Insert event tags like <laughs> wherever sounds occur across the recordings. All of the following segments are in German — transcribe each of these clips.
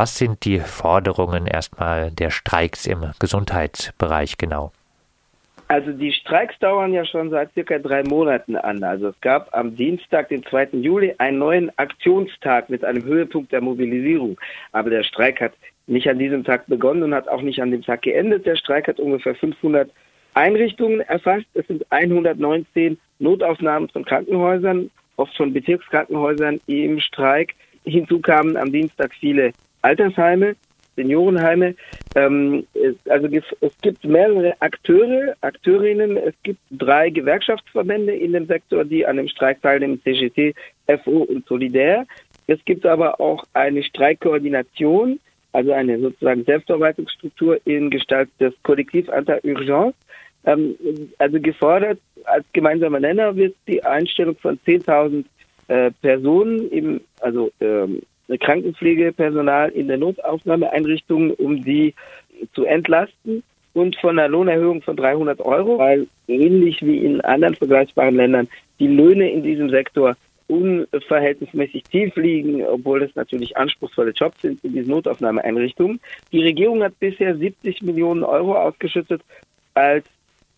Was sind die Forderungen erstmal der Streiks im Gesundheitsbereich genau? Also die Streiks dauern ja schon seit circa drei Monaten an. Also es gab am Dienstag, den 2. Juli, einen neuen Aktionstag mit einem Höhepunkt der Mobilisierung. Aber der Streik hat nicht an diesem Tag begonnen und hat auch nicht an dem Tag geendet. Der Streik hat ungefähr 500 Einrichtungen erfasst. Es sind 119 Notaufnahmen von Krankenhäusern, oft von Bezirkskrankenhäusern im Streik. Hinzu kamen am Dienstag viele Altersheime, Seniorenheime. Ähm, es, also es gibt mehrere Akteure, Akteurinnen. Es gibt drei Gewerkschaftsverbände in dem Sektor, die an dem Streik teilnehmen, CGT, FO und Solidär. Es gibt aber auch eine Streikkoordination, also eine sozusagen Selbstverwaltungsstruktur in Gestalt des Kollektiv Anti-Urgence. Ähm, also gefordert als gemeinsamer Nenner wird die Einstellung von 10.000 äh, Personen im, also ähm, Krankenpflegepersonal in der Notaufnahmeeinrichtung, um die zu entlasten und von einer Lohnerhöhung von 300 Euro, weil ähnlich wie in anderen vergleichbaren Ländern die Löhne in diesem Sektor unverhältnismäßig tief liegen, obwohl es natürlich anspruchsvolle Jobs sind in diesen Notaufnahmeeinrichtungen. Die Regierung hat bisher 70 Millionen Euro ausgeschüttet als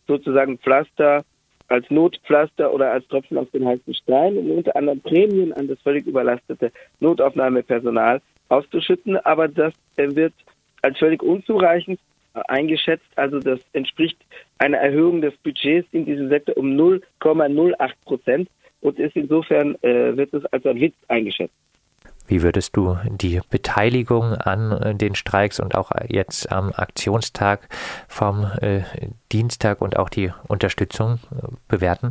sozusagen Pflaster als Notpflaster oder als Tropfen auf den heißen Stein, um unter anderem Prämien an das völlig überlastete Notaufnahmepersonal auszuschütten. Aber das wird als völlig unzureichend eingeschätzt. Also das entspricht einer Erhöhung des Budgets in diesem Sektor um 0,08 Prozent und ist insofern äh, wird es als ein Witz eingeschätzt. Wie würdest du die Beteiligung an äh, den Streiks und auch jetzt am Aktionstag vom äh, Dienstag und auch die Unterstützung äh, bewerten?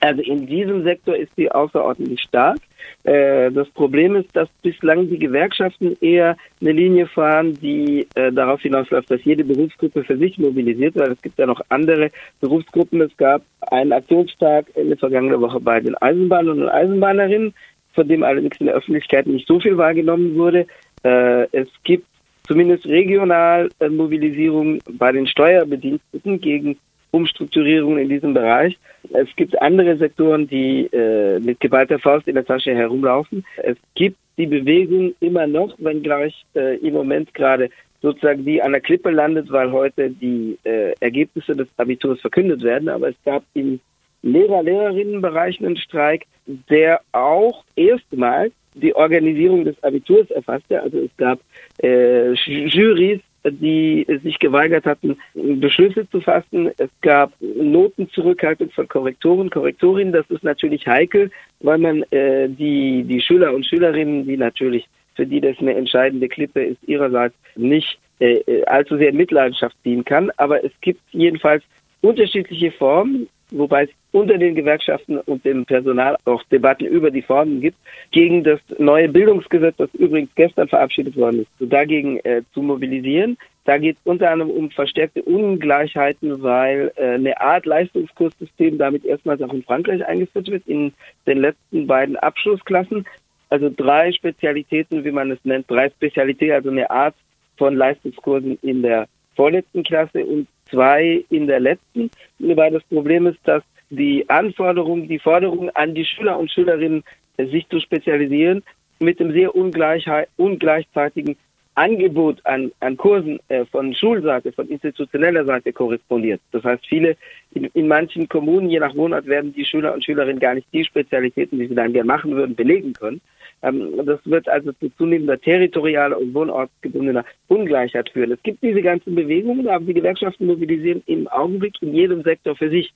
Also in diesem Sektor ist sie außerordentlich stark. Äh, das Problem ist, dass bislang die Gewerkschaften eher eine Linie fahren, die äh, darauf hinausläuft, dass jede Berufsgruppe für sich mobilisiert, weil es gibt ja noch andere Berufsgruppen. Es gab einen Aktionstag in der vergangenen Woche bei den Eisenbahnern und Eisenbahnerinnen von dem allerdings in der Öffentlichkeit nicht so viel wahrgenommen wurde. Äh, es gibt zumindest regional äh, Mobilisierung bei den Steuerbediensteten gegen Umstrukturierungen in diesem Bereich. Es gibt andere Sektoren, die äh, mit geballter Faust in der Tasche herumlaufen. Es gibt die Bewegung immer noch, wenngleich äh, im Moment gerade sozusagen die an der Klippe landet, weil heute die äh, Ergebnisse des Abiturs verkündet werden. Aber es gab im Lehrer-Lehrerinnenbereich einen Streik, der auch erstmals die Organisierung des Abiturs erfasste. Also es gab äh, Jurys, die sich geweigert hatten, Beschlüsse zu fassen. Es gab Notenzurückhaltung von Korrektoren, Korrektorinnen. Das ist natürlich heikel, weil man äh, die, die Schüler und Schülerinnen, die natürlich für die das eine entscheidende Klippe ist, ihrerseits nicht äh, äh allzu sehr in Mitleidenschaft ziehen kann. Aber es gibt jedenfalls unterschiedliche Formen wobei es unter den Gewerkschaften und dem Personal auch Debatten über die Formen gibt, gegen das neue Bildungsgesetz, das übrigens gestern verabschiedet worden ist, so dagegen äh, zu mobilisieren. Da geht es unter anderem um verstärkte Ungleichheiten, weil äh, eine Art Leistungskurssystem damit erstmals auch in Frankreich eingeführt wird, in den letzten beiden Abschlussklassen. Also drei Spezialitäten, wie man es nennt, drei Spezialitäten, also eine Art von Leistungskursen in der vorletzten Klasse und zwei in der letzten. Weil das Problem ist, dass die Anforderungen, die Forderungen an die Schüler und Schülerinnen, sich zu spezialisieren, mit dem sehr ungleichzeitigen Angebot an, an Kursen äh, von Schulseite, von institutioneller Seite korrespondiert. Das heißt, viele in, in manchen Kommunen, je nach Wohnort, werden die Schüler und Schülerinnen gar nicht die Spezialitäten, die sie dann gerne machen würden, belegen können. Ähm, das wird also zu zunehmender territorialer und wohnortsgebundener Ungleichheit führen. Es gibt diese ganzen Bewegungen, aber die Gewerkschaften mobilisieren im Augenblick in jedem Sektor für sich.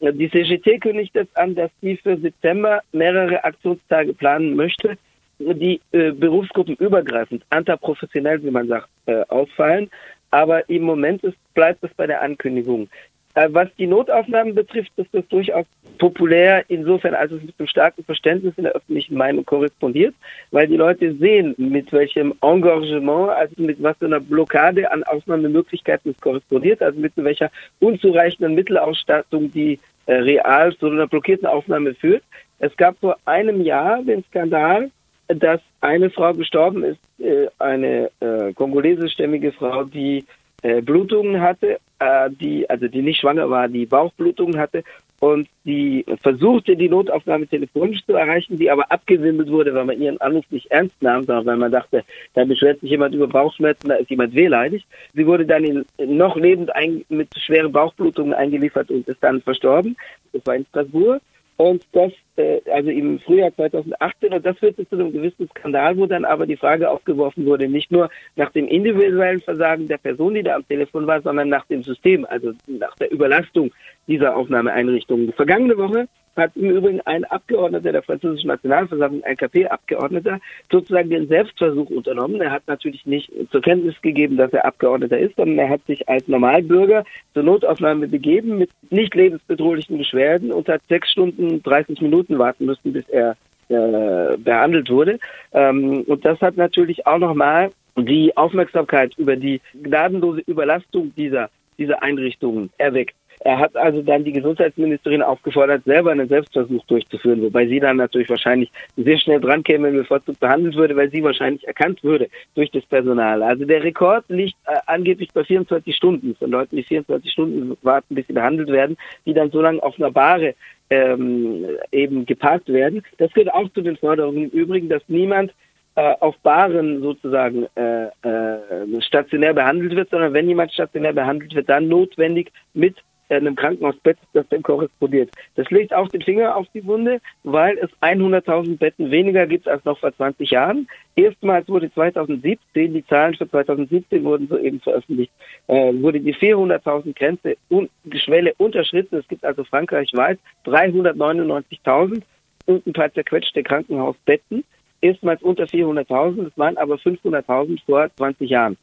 Die CGT kündigt jetzt an, dass sie für September mehrere Aktionstage planen möchte, die äh, berufsgruppenübergreifend, antaprofessionell, wie man sagt, äh, ausfallen. Aber im Moment ist, bleibt es bei der Ankündigung. Äh, was die Notaufnahmen betrifft, ist das durchaus populär, insofern als es mit einem starken Verständnis in der öffentlichen Meinung korrespondiert, weil die Leute sehen, mit welchem Engagement, also mit was für einer Blockade an Ausnahmemöglichkeiten es korrespondiert, also mit welcher unzureichenden Mittelausstattung die äh, real zu einer blockierten Aufnahme führt. Es gab vor einem Jahr den Skandal, dass eine Frau gestorben ist, äh, eine äh, kongolesischstämmige Frau, die äh, Blutungen hatte, äh, die, also die nicht schwanger war, die Bauchblutungen hatte und die versuchte, die Notaufnahme telefonisch zu erreichen, die aber abgewimmelt wurde, weil man ihren Anruf nicht ernst nahm, sondern weil man dachte, da beschwert sich jemand über Bauchschmerzen, da ist jemand wehleidig. Sie wurde dann in, noch lebend ein, mit schweren Bauchblutungen eingeliefert und ist dann verstorben. Das war in Strasbourg. Und das, äh, also im Frühjahr 2018, und das führte zu einem gewissen Skandal, wo dann aber die Frage aufgeworfen wurde, nicht nur nach dem individuellen Versagen der Person, die da am Telefon war, sondern nach dem System, also nach der Überlastung dieser Aufnahmeeinrichtungen. Vergangene Woche hat im Übrigen ein Abgeordneter der französischen Nationalversammlung, ein KP-Abgeordneter, sozusagen den Selbstversuch unternommen. Er hat natürlich nicht zur Kenntnis gegeben, dass er Abgeordneter ist, sondern er hat sich als Normalbürger zur Notaufnahme begeben mit nicht lebensbedrohlichen Beschwerden und hat sechs Stunden, 30 Minuten warten müssen, bis er äh, behandelt wurde. Ähm, und das hat natürlich auch nochmal die Aufmerksamkeit über die gnadenlose Überlastung dieser, dieser Einrichtungen erweckt. Er hat also dann die Gesundheitsministerin aufgefordert, selber einen Selbstversuch durchzuführen, wobei sie dann natürlich wahrscheinlich sehr schnell dran käme, wenn bevorzugt behandelt würde, weil sie wahrscheinlich erkannt würde durch das Personal. Also der Rekord liegt äh, angeblich bei 24 Stunden von Leuten, die 24 Stunden warten, bis sie behandelt werden, die dann so lange auf einer Bahre ähm, eben geparkt werden. Das gehört auch zu den Forderungen im Übrigen, dass niemand äh, auf Baren sozusagen äh, äh, stationär behandelt wird, sondern wenn jemand stationär behandelt wird, dann notwendig mit einem Krankenhausbett, das dann korrespondiert. Das legt auch den Finger auf die Wunde, weil es 100.000 Betten weniger gibt als noch vor 20 Jahren. Erstmals wurde 2017, die Zahlen für 2017 wurden soeben veröffentlicht, äh, wurde die 400.000 Grenze die Schwelle unterschritten. Es gibt also frankreichweit 399.000 und ein paar zerquetschte Krankenhausbetten. Erstmals unter 400.000, es waren aber 500.000 vor 20 Jahren.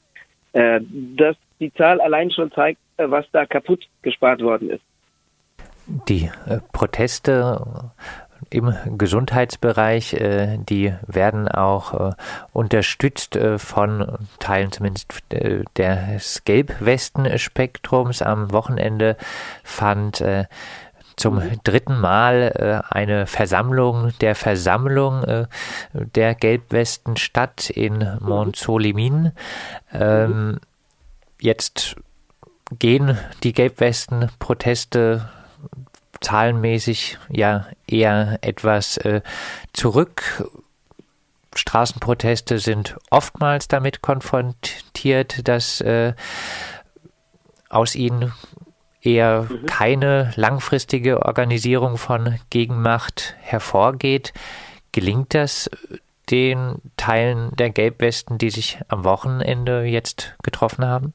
Äh, das, die Zahl allein schon zeigt, äh, was da kaputt gespart worden ist. Die äh, Proteste im Gesundheitsbereich, die werden auch unterstützt von Teilen zumindest des Gelbwesten-Spektrums. Am Wochenende fand zum dritten Mal eine Versammlung der Versammlung der Gelbwesten statt in Montsolimine. Ähm, jetzt gehen die Gelbwesten-Proteste zahlenmäßig ja eher etwas äh, zurück. Straßenproteste sind oftmals damit konfrontiert, dass äh, aus ihnen eher mhm. keine langfristige Organisierung von Gegenmacht hervorgeht. Gelingt das den Teilen der Gelbwesten, die sich am Wochenende jetzt getroffen haben?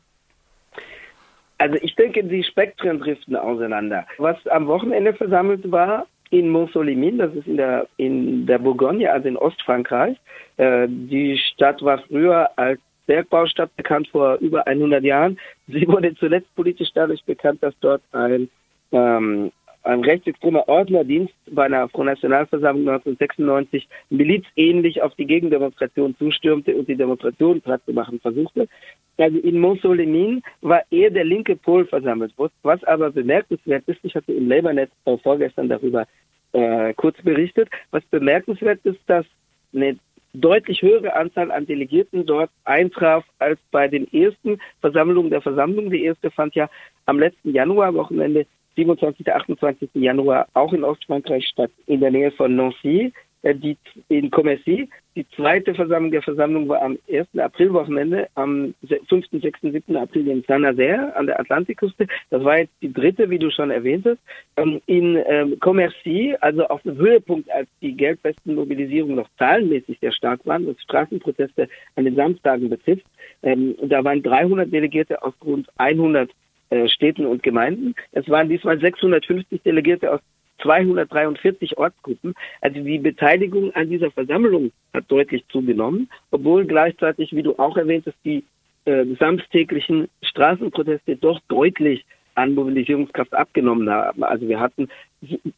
Also ich denke, die Spektren driften auseinander. Was am Wochenende versammelt war in Montsolimine, das ist in der, in der Bourgogne, also in Ostfrankreich. Äh, die Stadt war früher als Bergbaustadt bekannt vor über 100 Jahren. Sie wurde zuletzt politisch dadurch bekannt, dass dort ein ähm, ein rechtsextremer Ordnerdienst bei einer Front Nationalversammlung 1996 milizähnlich auf die Gegendemonstration zustürmte und die Demonstration platt zu machen versuchte. Also in Montsolenin war eher der linke Pol versammelt, was aber bemerkenswert ist, ich hatte im Labour-Netz vorgestern darüber äh, kurz berichtet, was bemerkenswert ist, dass eine deutlich höhere Anzahl an Delegierten dort eintraf als bei den ersten Versammlungen der Versammlung. Die erste fand ja am letzten Januarwochenende 27. 28. Januar auch in Ostfrankreich statt, in der Nähe von Nancy, äh, die, in Commercy. Die zweite Versammlung der Versammlung war am 1. Aprilwochenende, am 5., 6., 7. April in Saint-Nazaire an der Atlantikküste. Das war jetzt die dritte, wie du schon erwähnt hast. Ähm, in ähm, Commercy, also auf dem Höhepunkt, als die Geldwestenmobilisierung noch zahlenmäßig sehr stark waren, was Straßenproteste an den Samstagen betrifft, ähm, da waren 300 Delegierte aus rund 100 äh, Städten und Gemeinden. Es waren diesmal 650 Delegierte aus 243 Ortsgruppen. Also die Beteiligung an dieser Versammlung hat deutlich zugenommen, obwohl gleichzeitig, wie du auch erwähnt hast, die äh, samstäglichen Straßenproteste doch deutlich an Mobilisierungskraft abgenommen haben. Also wir hatten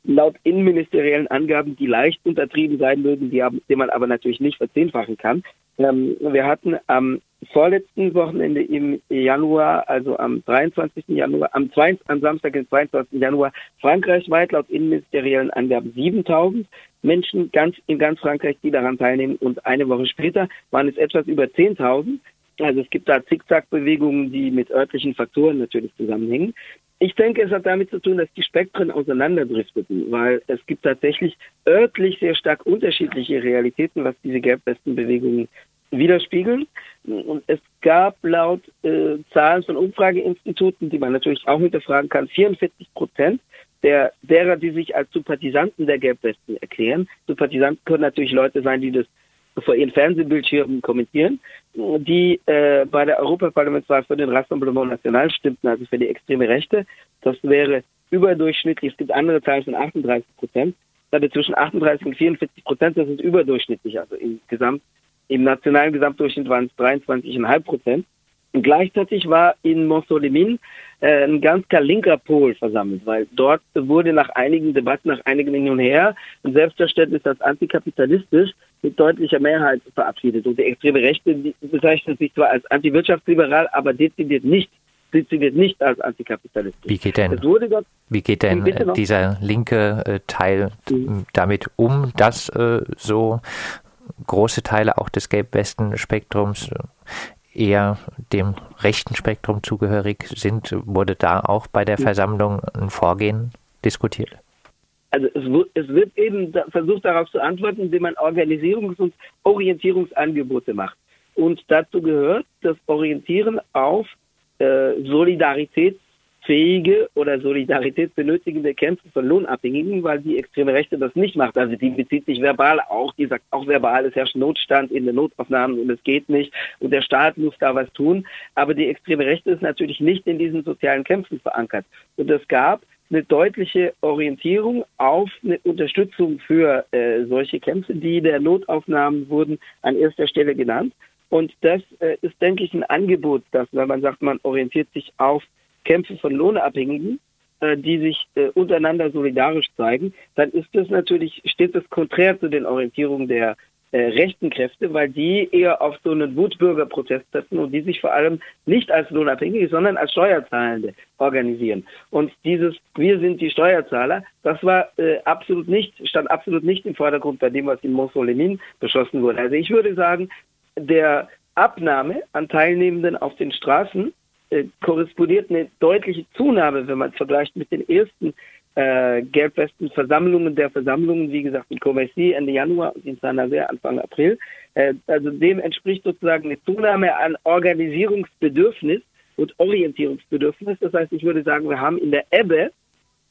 laut innenministeriellen Angaben, die leicht untertrieben sein mögen, die, haben, die man aber natürlich nicht verzehnfachen kann. Ähm, wir hatten am vorletzten Wochenende im Januar, also am 23. Januar, am, 2, am Samstag, den 22. Januar, frankreichweit laut innenministeriellen Angaben 7000 Menschen ganz, in ganz Frankreich, die daran teilnehmen. Und eine Woche später waren es etwas über 10.000. Also es gibt da Zickzackbewegungen, die mit örtlichen Faktoren natürlich zusammenhängen. Ich denke, es hat damit zu tun, dass die Spektren auseinanderdrifteten, weil es gibt tatsächlich örtlich sehr stark unterschiedliche Realitäten, was diese Gelbwestenbewegungen widerspiegeln. Und es gab laut äh, Zahlen von Umfrageinstituten, die man natürlich auch hinterfragen kann, 44 Prozent der, derer, die sich als Sympathisanten der Gelbwesten erklären. Sympathisanten können natürlich Leute sein, die das vor ihren Fernsehbildschirmen kommentieren, die äh, bei der Europaparlamentswahl für den Rassemblement National stimmten, also für die extreme Rechte. Das wäre überdurchschnittlich. Es gibt andere Zahlen von 38 Prozent. Also zwischen 38 und 44 Prozent, das ist überdurchschnittlich. Also im Gesamt, im nationalen Gesamtdurchschnitt waren es 23,5 Prozent. Und gleichzeitig war in Montsolemin äh, ein ganz klar linker Pol versammelt, weil dort wurde nach einigen Debatten, nach einigen Hin und Her ein Selbstverständnis als antikapitalistisch mit deutlicher Mehrheit verabschiedet. Und die extreme Rechte bezeichnet sich zwar als antiwirtschaftsliberal, aber dezidiert nicht dezidiert nicht als antikapitalistisch. Wie geht denn, wie geht denn dieser linke äh, Teil mhm. damit um, dass äh, so große Teile auch des Gelbwesten-Spektrums eher dem rechten Spektrum zugehörig sind, wurde da auch bei der Versammlung ein Vorgehen diskutiert? Also es wird, es wird eben versucht darauf zu antworten, indem man Organisierungs- und Orientierungsangebote macht. Und dazu gehört das Orientieren auf äh, Solidarität fähige oder Solidarität benötigende Kämpfe von Lohnabhängigen, weil die extreme Rechte das nicht macht. Also die bezieht sich verbal auch, die sagt auch verbal, es herrscht Notstand in den Notaufnahmen und es geht nicht und der Staat muss da was tun. Aber die extreme Rechte ist natürlich nicht in diesen sozialen Kämpfen verankert. Und es gab eine deutliche Orientierung auf eine Unterstützung für äh, solche Kämpfe, die der Notaufnahmen wurden an erster Stelle genannt. Und das äh, ist, denke ich, ein Angebot, dass, wenn man sagt, man orientiert sich auf Kämpfe von Lohnabhängigen, äh, die sich äh, untereinander solidarisch zeigen, dann ist das natürlich, steht das konträr zu den Orientierungen der äh, rechten Kräfte, weil die eher auf so einen Wutbürgerprotest setzen und die sich vor allem nicht als Lohnabhängige, sondern als Steuerzahlende organisieren. Und dieses Wir sind die Steuerzahler, das war äh, absolut nicht, stand absolut nicht im Vordergrund bei dem, was in Montsolemin beschlossen wurde. Also ich würde sagen, der Abnahme an Teilnehmenden auf den Straßen äh, korrespondiert eine deutliche Zunahme, wenn man vergleicht mit den ersten äh, Gelbwesten-Versammlungen der Versammlungen, wie gesagt, in Commercy Ende Januar und in Saint-Nazaire Anfang April. Äh, also dem entspricht sozusagen eine Zunahme an Organisierungsbedürfnis und Orientierungsbedürfnis. Das heißt, ich würde sagen, wir haben in der Ebbe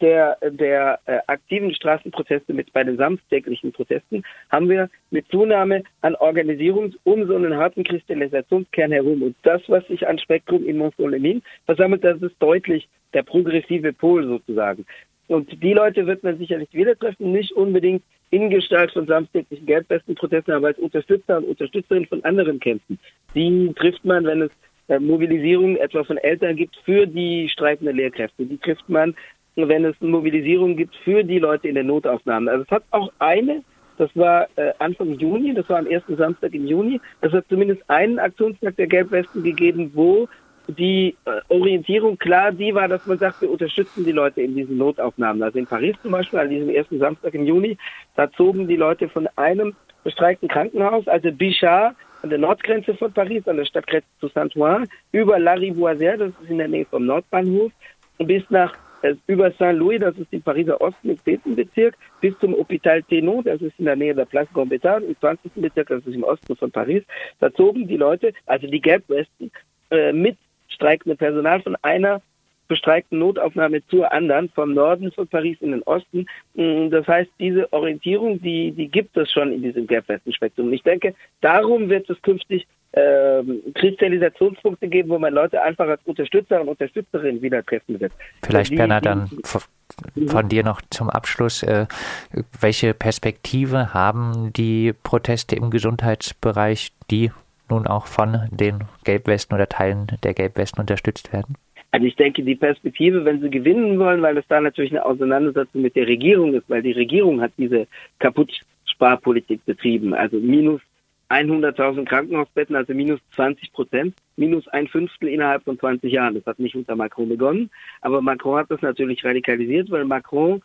der, der äh, aktiven Straßenproteste mit bei den samstäglichen Protesten haben wir mit Zunahme an Organisierung um so einen harten Kristallisationskern herum. Und das, was sich an Spektrum in Montsolemin versammelt, das ist deutlich der progressive Pol sozusagen. Und die Leute wird man sicherlich wieder treffen, nicht unbedingt in Gestalt von samstäglichen Geldbestenprotesten, aber als Unterstützer und Unterstützerin von anderen Kämpfen. Die trifft man, wenn es äh, Mobilisierung etwa von Eltern gibt für die streikenden Lehrkräfte. Die trifft man, wenn es Mobilisierung gibt für die Leute in den Notaufnahmen. Also es hat auch eine, das war äh, Anfang Juni, das war am ersten Samstag im Juni, es hat zumindest einen Aktionstag der Gelbwesten gegeben, wo die äh, Orientierung klar die war, dass man sagt, wir unterstützen die Leute in diesen Notaufnahmen. Also in Paris zum Beispiel, an diesem ersten Samstag im Juni, da zogen die Leute von einem bestreikten Krankenhaus, also Bichard, an der Nordgrenze von Paris, an der Stadtgrenze zu Saint-Ouen, über La Rivoisière, das ist in der Nähe vom Nordbahnhof, bis nach äh, über Saint-Louis, das ist im Pariser Osten im 10. Bezirk, bis zum Hôpital Tenon, das ist in der Nähe der Place Gambetta, im 20. Bezirk, das ist im Osten von Paris. Da zogen die Leute, also die Gelbwesten, äh, mit streikendem Personal von einer bestreikten Notaufnahme zur anderen, vom Norden von Paris in den Osten. Mm, das heißt, diese Orientierung, die, die gibt es schon in diesem Gelbwesten-Spektrum. Ich denke, darum wird es künftig ähm, Kristallisationspunkte geben, wo man Leute einfach als Unterstützer und Unterstützerin wieder treffen wird. Vielleicht, Bernhard, dann von dir noch zum Abschluss. Äh, welche Perspektive haben die Proteste im Gesundheitsbereich, die nun auch von den Gelbwesten oder Teilen der Gelbwesten unterstützt werden? Also ich denke, die Perspektive, wenn sie gewinnen wollen, weil es da natürlich eine Auseinandersetzung mit der Regierung ist, weil die Regierung hat diese Kaputtsparpolitik betrieben, also minus 100.000 Krankenhausbetten, also minus 20 Prozent, minus ein Fünftel innerhalb von 20 Jahren. Das hat nicht unter Macron begonnen, aber Macron hat das natürlich radikalisiert, weil Macron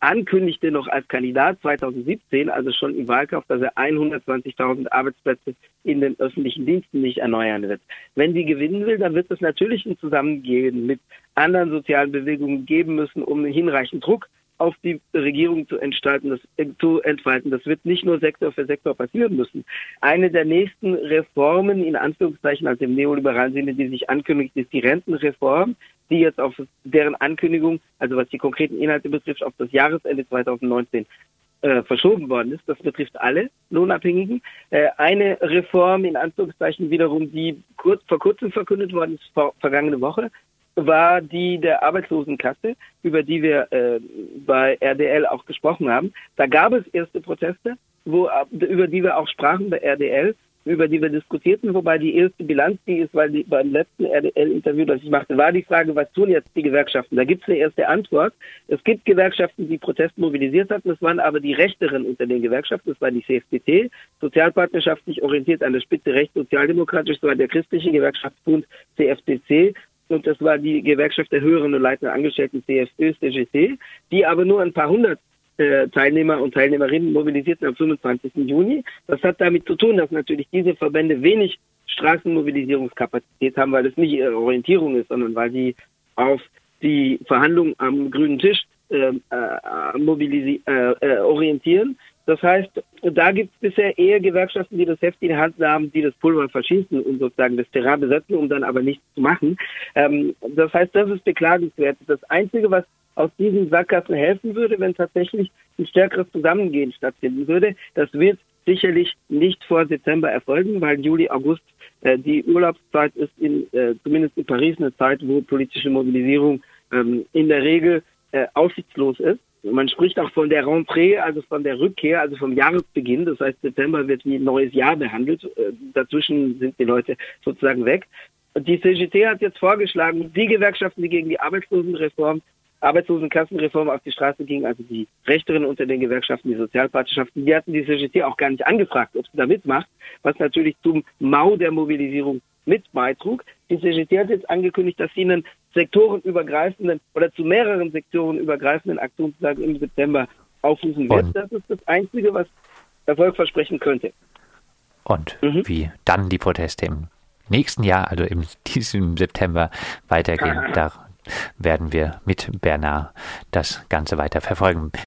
ankündigte noch als Kandidat 2017, also schon im Wahlkampf, dass er 120.000 Arbeitsplätze in den öffentlichen Diensten nicht erneuern wird. Wenn die gewinnen will, dann wird es natürlich ein Zusammengehen mit anderen sozialen Bewegungen geben müssen, um hinreichend Druck auf die Regierung zu entfalten, das, äh, zu entfalten. Das wird nicht nur Sektor für Sektor passieren müssen. Eine der nächsten Reformen, in Anführungszeichen, also im neoliberalen Sinne, die sich ankündigt, ist die Rentenreform, die jetzt auf deren Ankündigung, also was die konkreten Inhalte betrifft, auf das Jahresende 2019 äh, verschoben worden ist. Das betrifft alle Lohnabhängigen. Äh, eine Reform, in Anführungszeichen wiederum, die kurz, vor kurzem verkündet worden ist, vor, vergangene Woche, war die der Arbeitslosenkasse, über die wir äh, bei RDL auch gesprochen haben. Da gab es erste Proteste, wo, über die wir auch sprachen bei RDL, über die wir diskutierten, wobei die erste Bilanz, die ist, weil die beim letzten RDL-Interview, das ich machte, war die Frage, was tun jetzt die Gewerkschaften? Da gibt es eine erste Antwort. Es gibt Gewerkschaften, die Protest mobilisiert hatten, das waren aber die Rechteren unter den Gewerkschaften, das war die CFDT, sozialpartnerschaftlich orientiert an der Spitze recht sozialdemokratisch, das war der christliche Gewerkschaftsbund CFDC und das war die Gewerkschaft der höheren und leitenden Angestellten CFÖ, CGT, die aber nur ein paar hundert äh, Teilnehmer und Teilnehmerinnen mobilisierten am 25. Juni. Das hat damit zu tun, dass natürlich diese Verbände wenig Straßenmobilisierungskapazität haben, weil es nicht ihre Orientierung ist, sondern weil sie auf die Verhandlungen am grünen Tisch äh, äh, äh, orientieren. Das heißt, da gibt es bisher eher Gewerkschaften, die das Heft in der Hand haben, die das Pulver verschießen und sozusagen das Terrain besetzen, um dann aber nichts zu machen. Ähm, das heißt, das ist beklagenswert. Das Einzige, was aus diesen Sackgassen helfen würde, wenn tatsächlich ein stärkeres Zusammengehen stattfinden würde, das wird sicherlich nicht vor Dezember erfolgen, weil Juli, August äh, die Urlaubszeit ist, in, äh, zumindest in Paris eine Zeit, wo politische Mobilisierung ähm, in der Regel äh, aussichtslos ist. Man spricht auch von der Rentrée, also von der Rückkehr, also vom Jahresbeginn. Das heißt, Dezember wird wie ein neues Jahr behandelt. Äh, dazwischen sind die Leute sozusagen weg. Die CGT hat jetzt vorgeschlagen, die Gewerkschaften, die gegen die Arbeitslosenreform, Arbeitslosenkassenreform auf die Straße gingen, also die Rechteren unter den Gewerkschaften, die Sozialpartnerschaften, die hatten die CGT auch gar nicht angefragt, ob sie da mitmacht, was natürlich zum Mau der Mobilisierung mit beitrug. Die CGT hat jetzt angekündigt, dass sie einen sektorenübergreifenden oder zu mehreren sektorenübergreifenden Aktionstagen im September aufrufen wird. Und das ist das Einzige, was Erfolg versprechen könnte. Und mhm. wie dann die Proteste im nächsten Jahr, also in <laughs> diesem September, weitergehen, <laughs> da werden wir mit Bernard das Ganze weiter verfolgen.